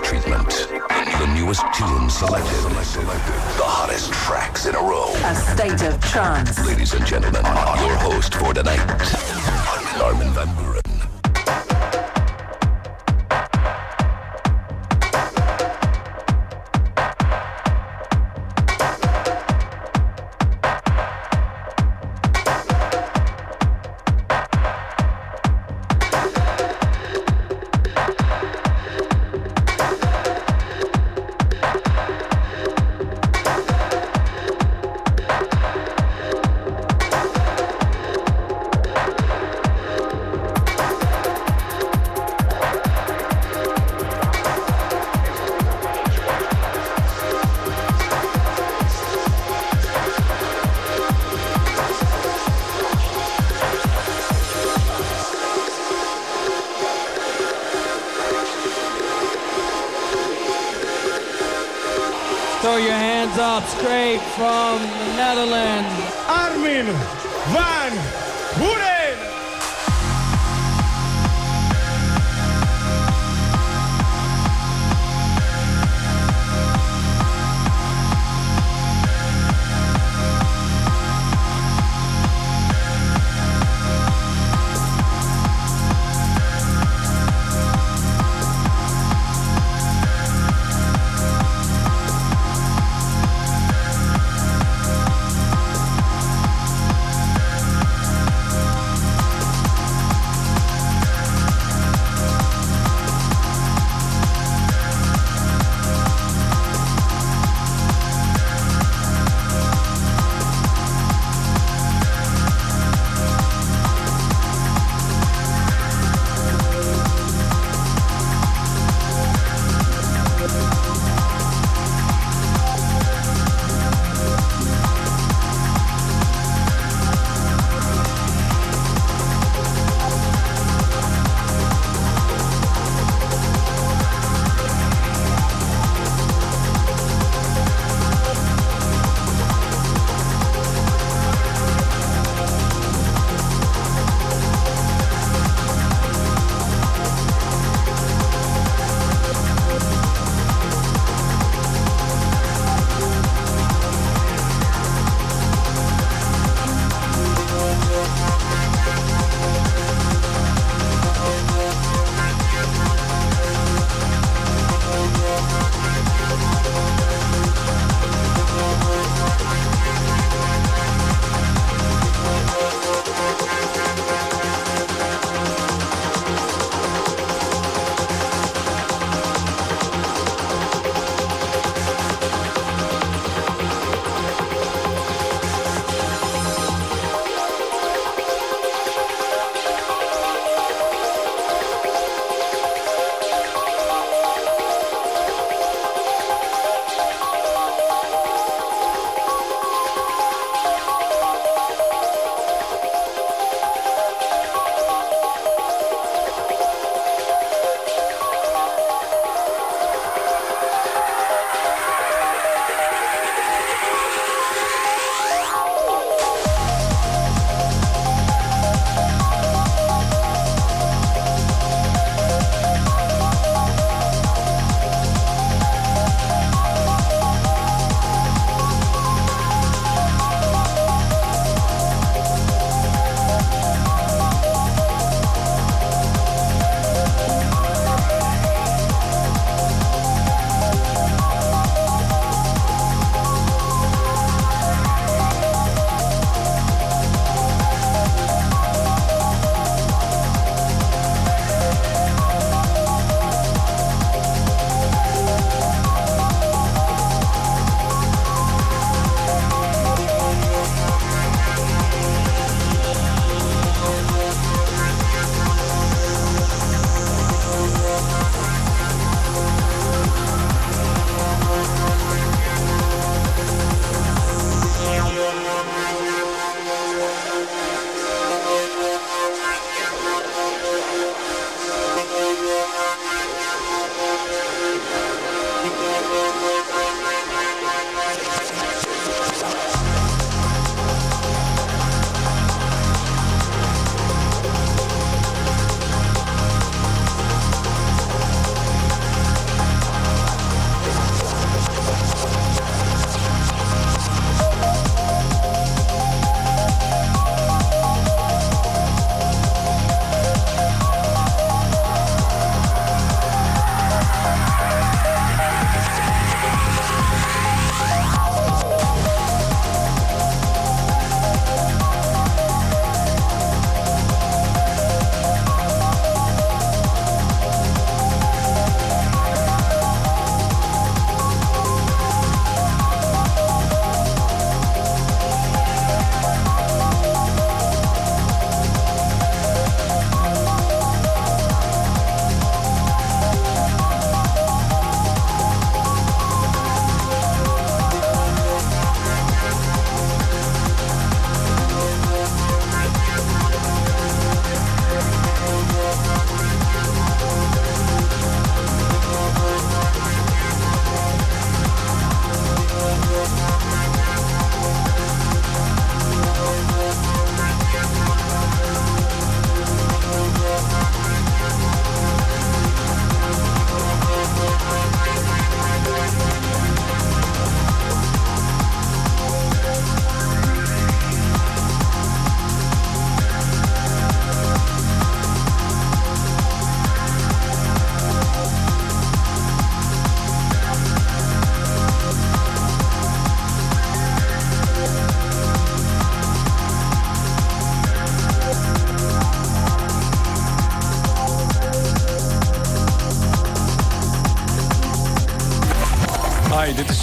hottest treatment. The newest tunes selected. The hottest tracks in a row. A state of trance. Ladies and gentlemen, your host for tonight, Armin van Buren.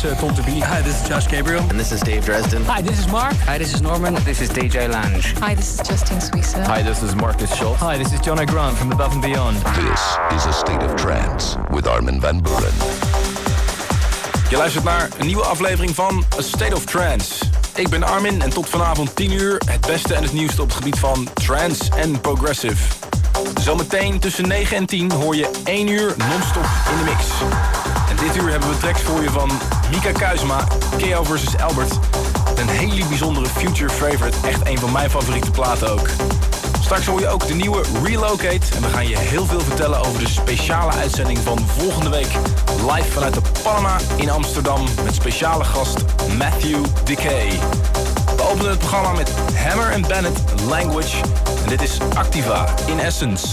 Uh, Tom de Bie. Hi, this is Josh Gabriel. And this is Dave Dresden. Hi, this is Mark. Hi, this is Norman. This is DJ Lange. Hi, this is Justine Suissa. Hi, this is Marcus Schultz. Hi, this is John O'Grant from Above and Beyond. This is A State of Trance with Armin van Buuren. Je luistert naar een nieuwe aflevering van A State of Trance. Ik ben Armin en tot vanavond 10 uur het beste en het nieuwste op het gebied van trance en progressive. Zometeen tussen 9 en 10 hoor je 1 uur non-stop in de mix. En dit uur hebben we tracks voor je van Mika Kuisma, KO vs. Albert. Een hele bijzondere future favorite, echt een van mijn favoriete platen ook. Straks hoor je ook de nieuwe Relocate. En we gaan je heel veel vertellen over de speciale uitzending van volgende week. Live vanuit de Panama in Amsterdam. Met speciale gast Matthew Decay. We openen het programma met Hammer and Bennett Language. En dit is Activa in Essence.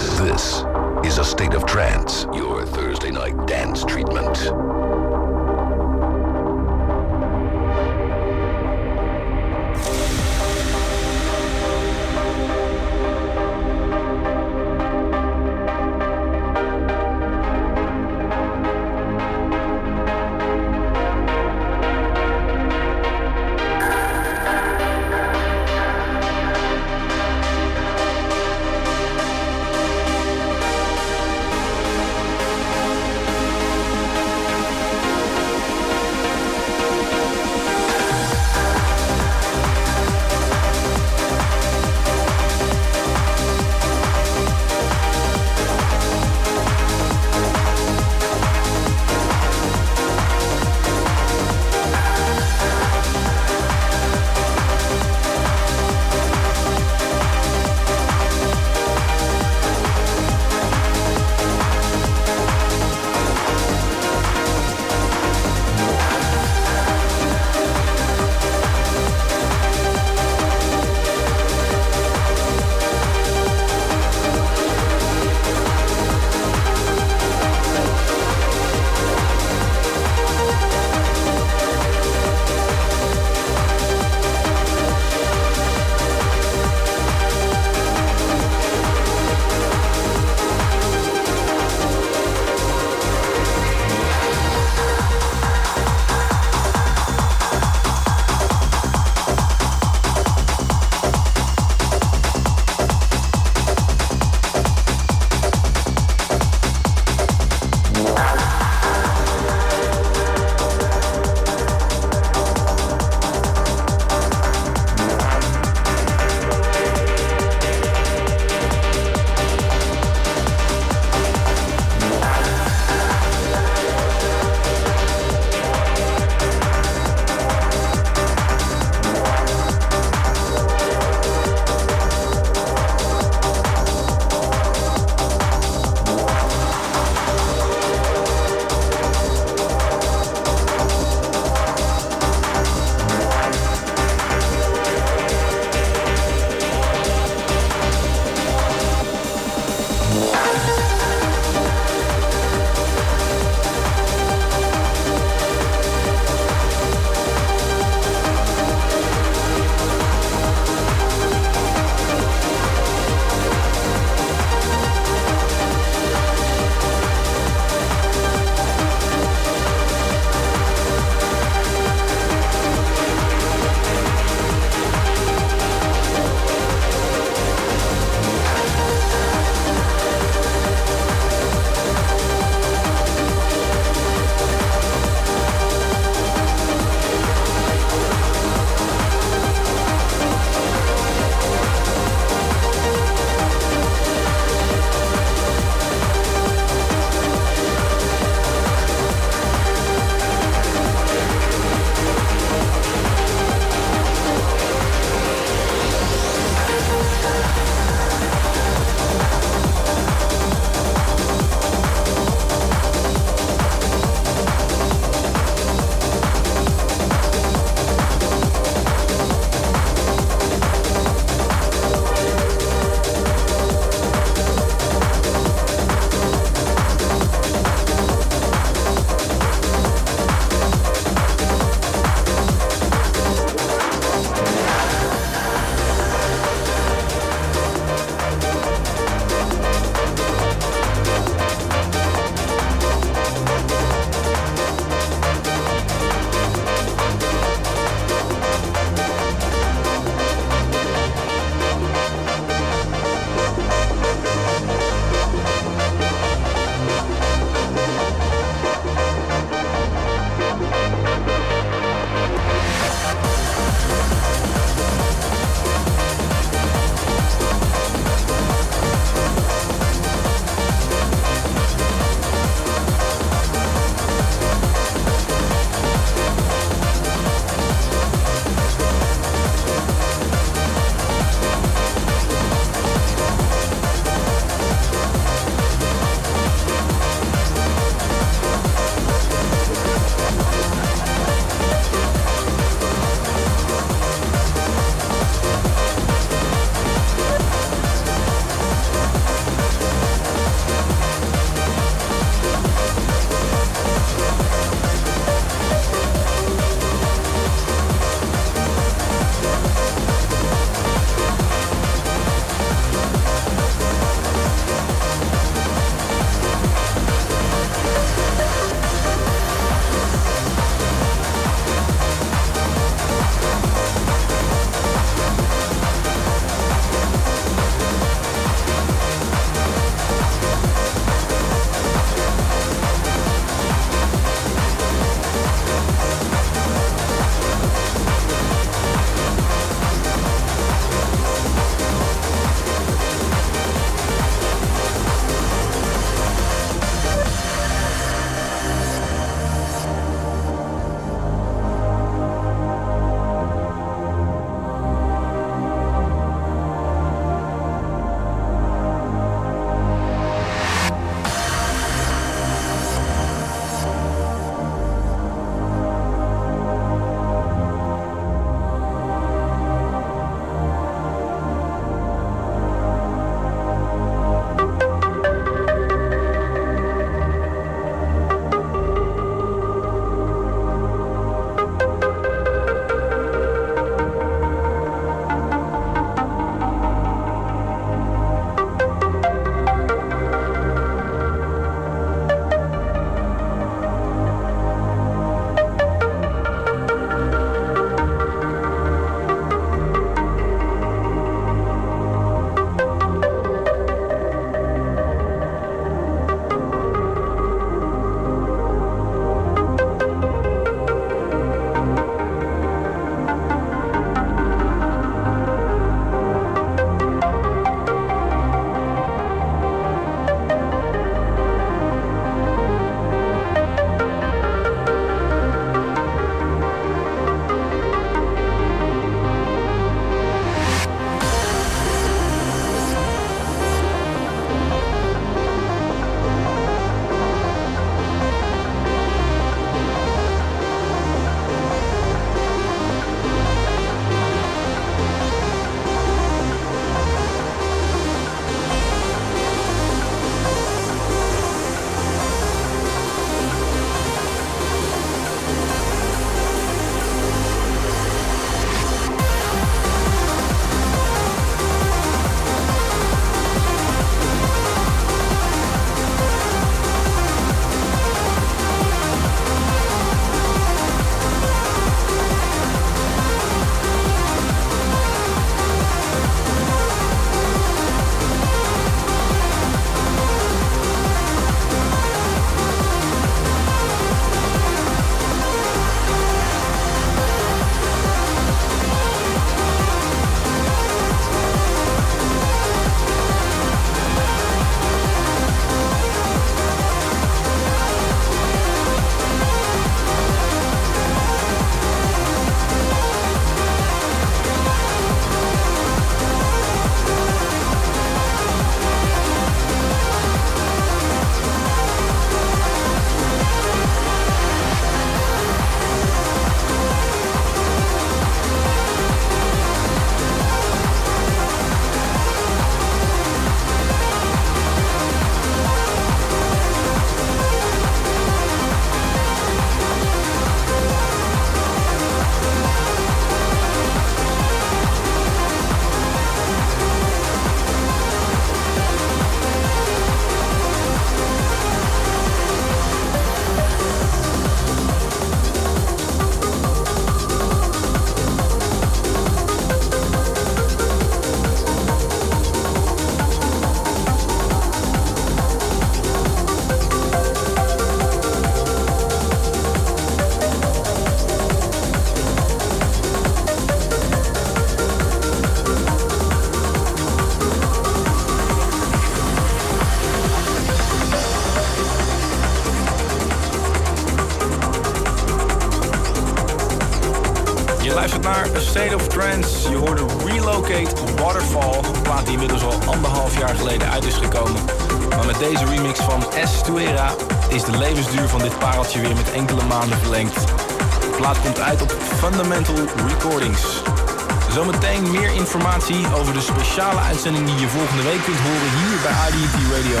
Speciale uitzending die je volgende week kunt horen hier bij IDT Radio.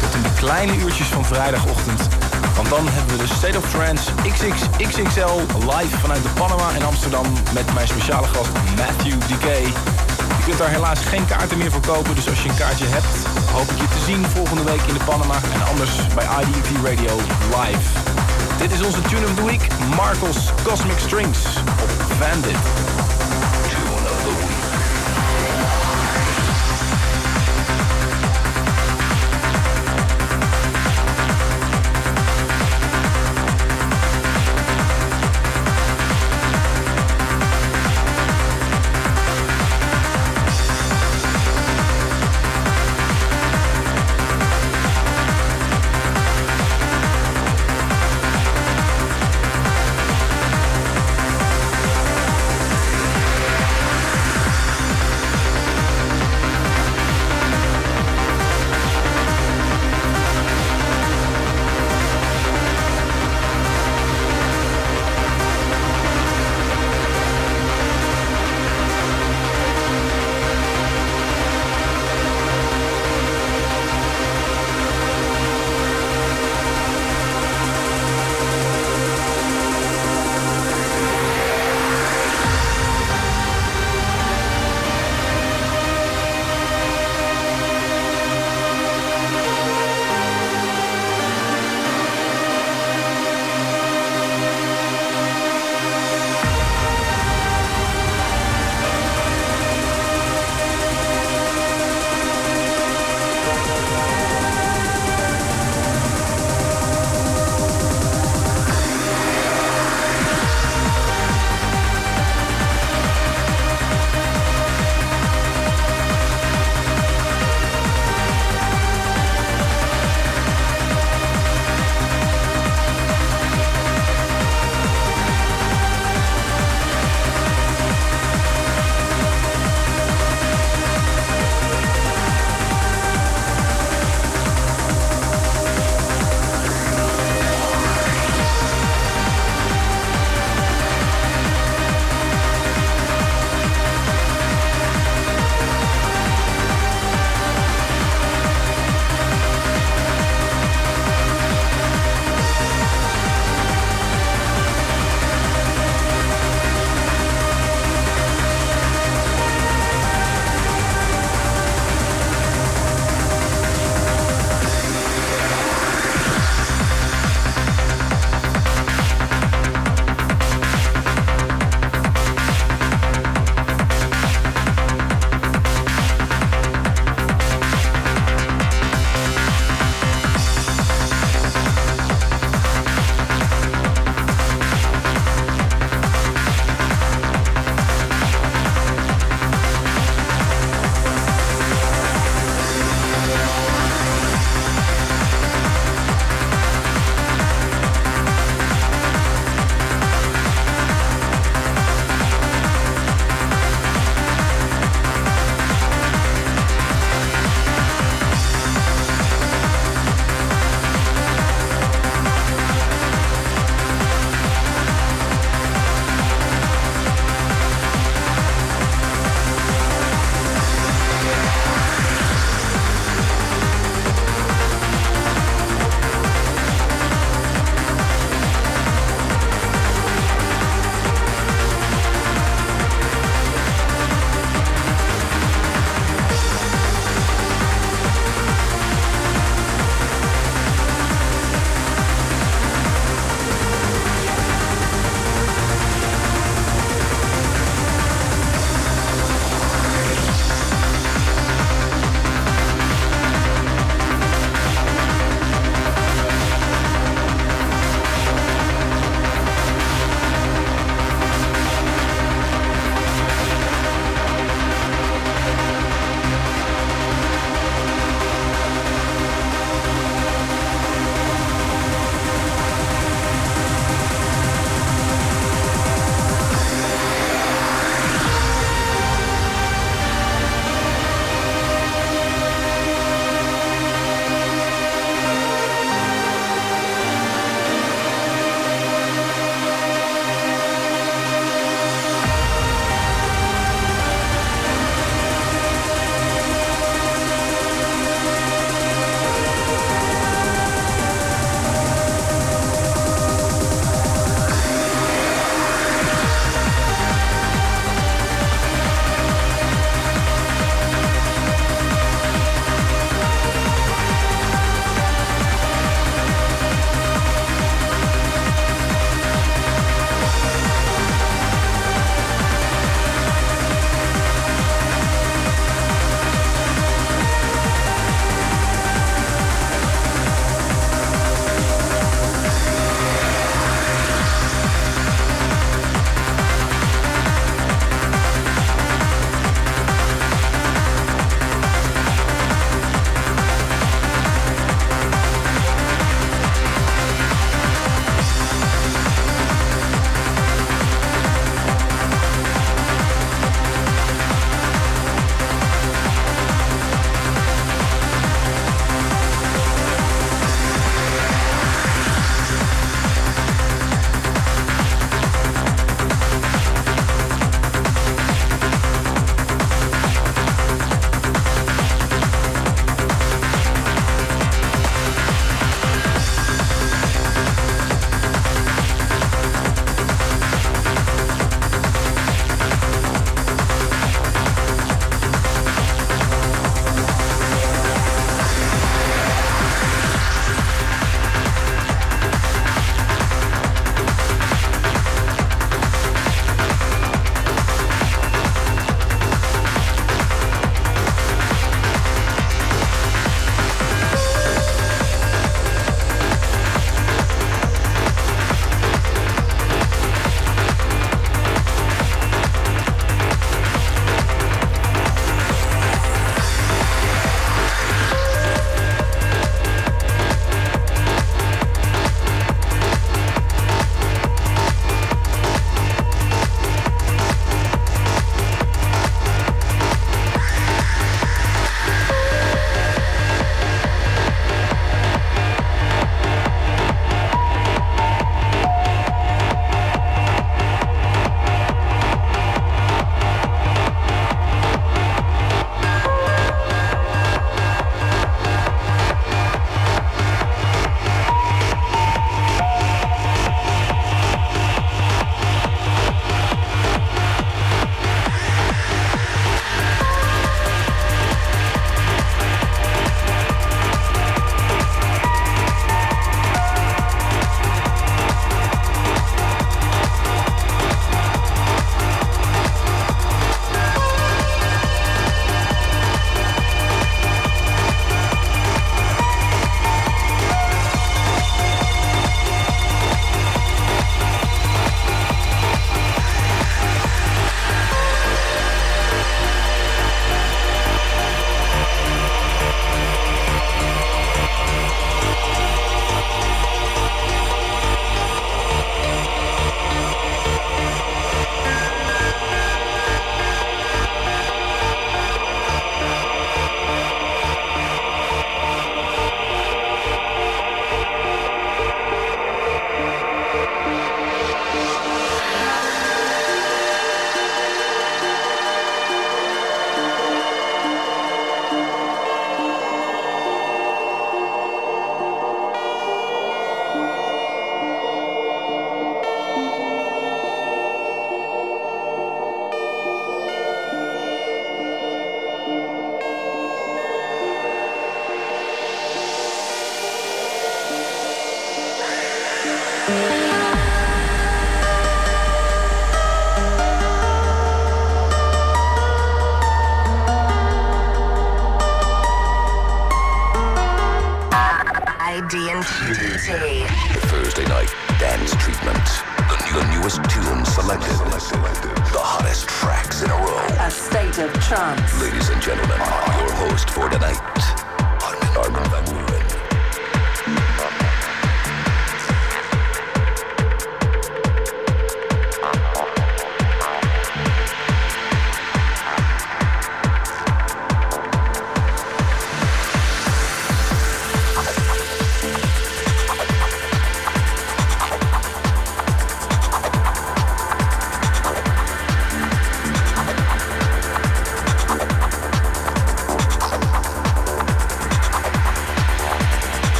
Tot in de kleine uurtjes van vrijdagochtend. Want dan hebben we de State of Trance XXXXL live vanuit de Panama in Amsterdam met mijn speciale gast Matthew Decay. Je kunt daar helaas geen kaarten meer voor kopen, dus als je een kaartje hebt, hoop ik je te zien volgende week in de Panama en anders bij IDT Radio live. Dit is onze Tune of the Week, Marcos Cosmic Strings op Vandit.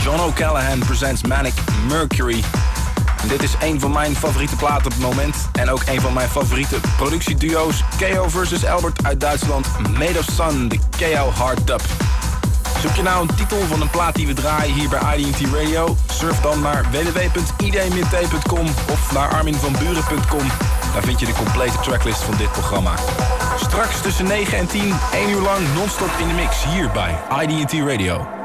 John O'Callaghan presents Manic Mercury. Dit is een van mijn favoriete platen op het moment. En ook een van mijn favoriete productieduo's. KO versus Albert uit Duitsland. Made of Sun, de KO Hard Dub. Zoek je nou een titel van een plaat die we draaien hier bij IDT Radio? Surf dan naar www.id-t.com of naar arminvanburen.com. Daar vind je de complete tracklist van dit programma. Straks tussen 9 en 10, 1 uur lang non-stop in de mix hier bij IDT Radio.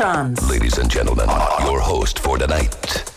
State of trance. Ladies and gentlemen, your host for tonight, Armin,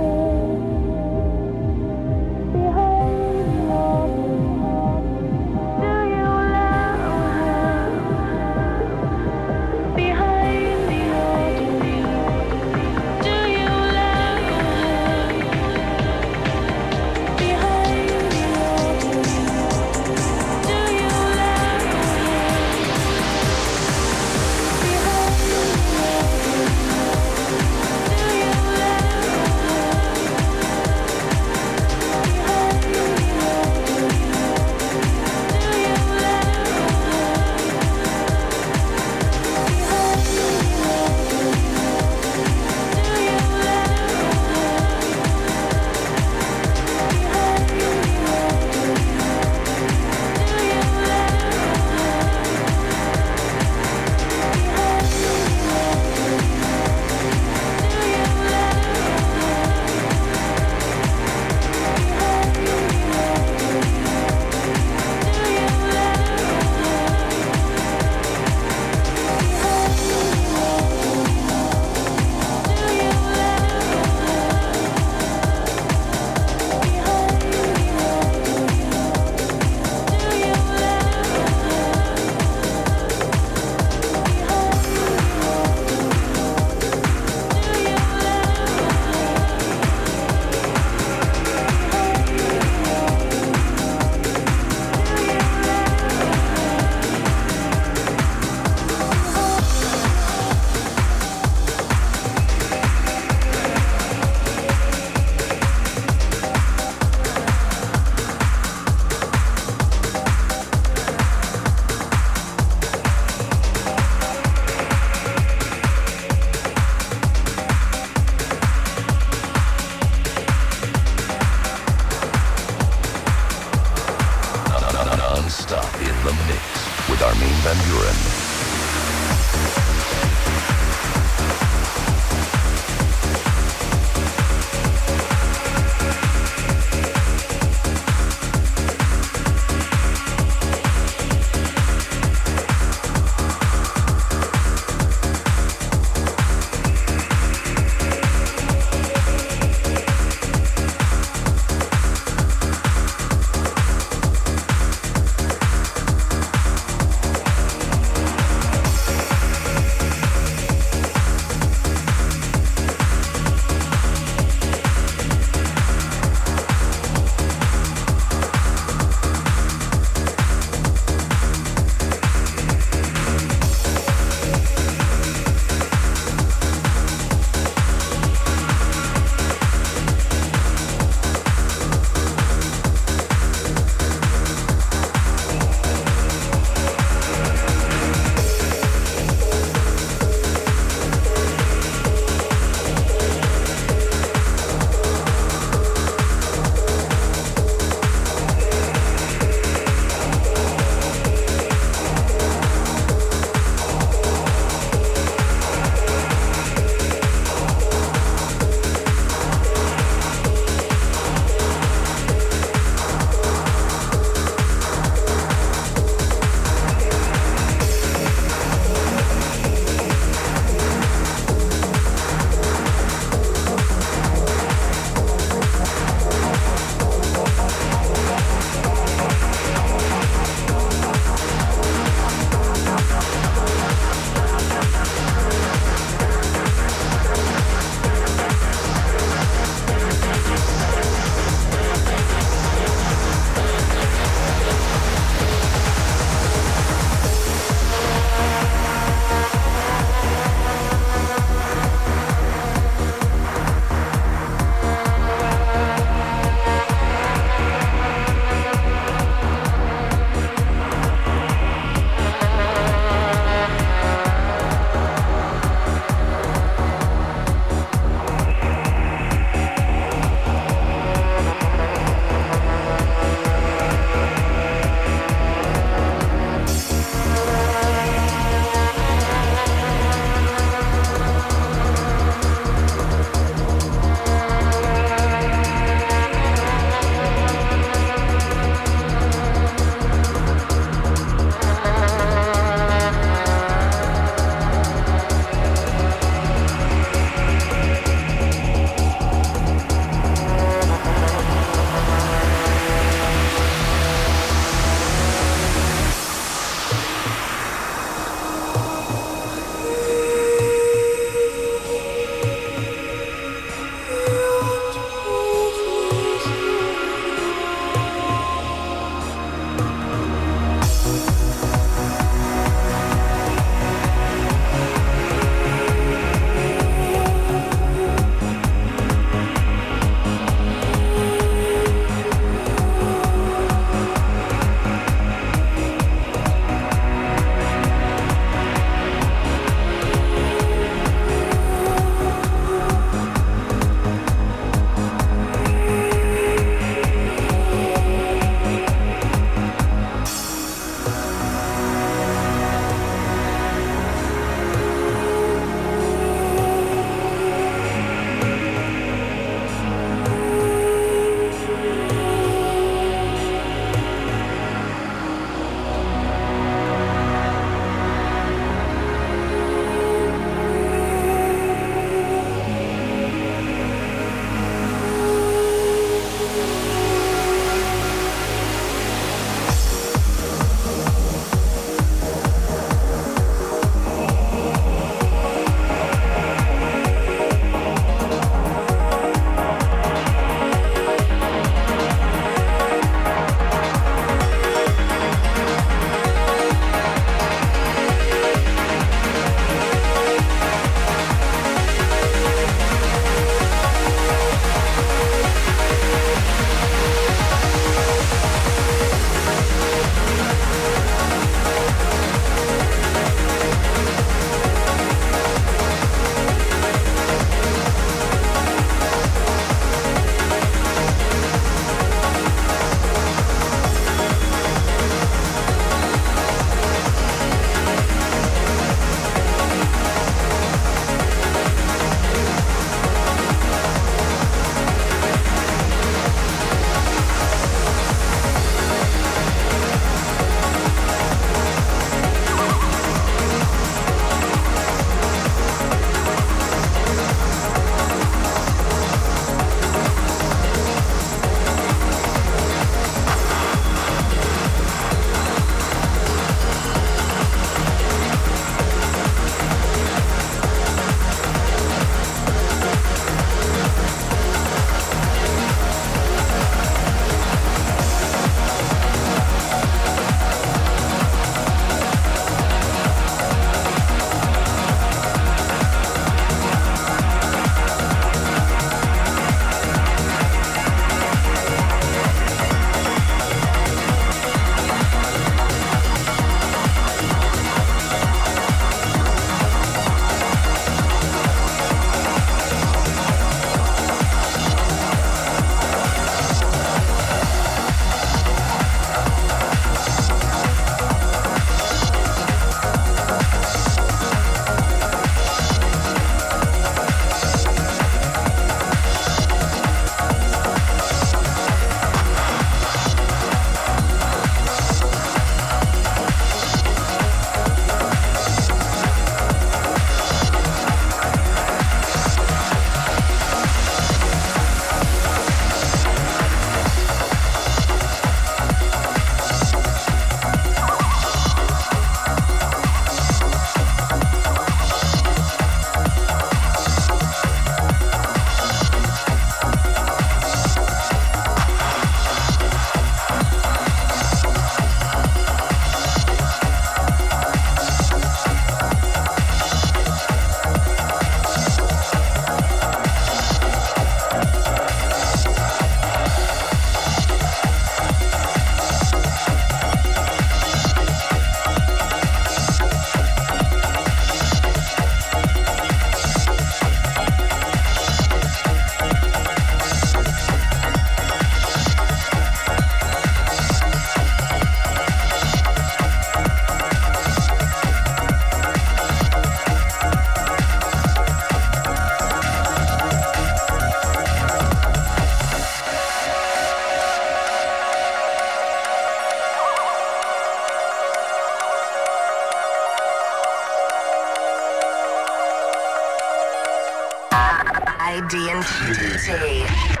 ID and DT.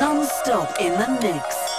Non-stop in the mix.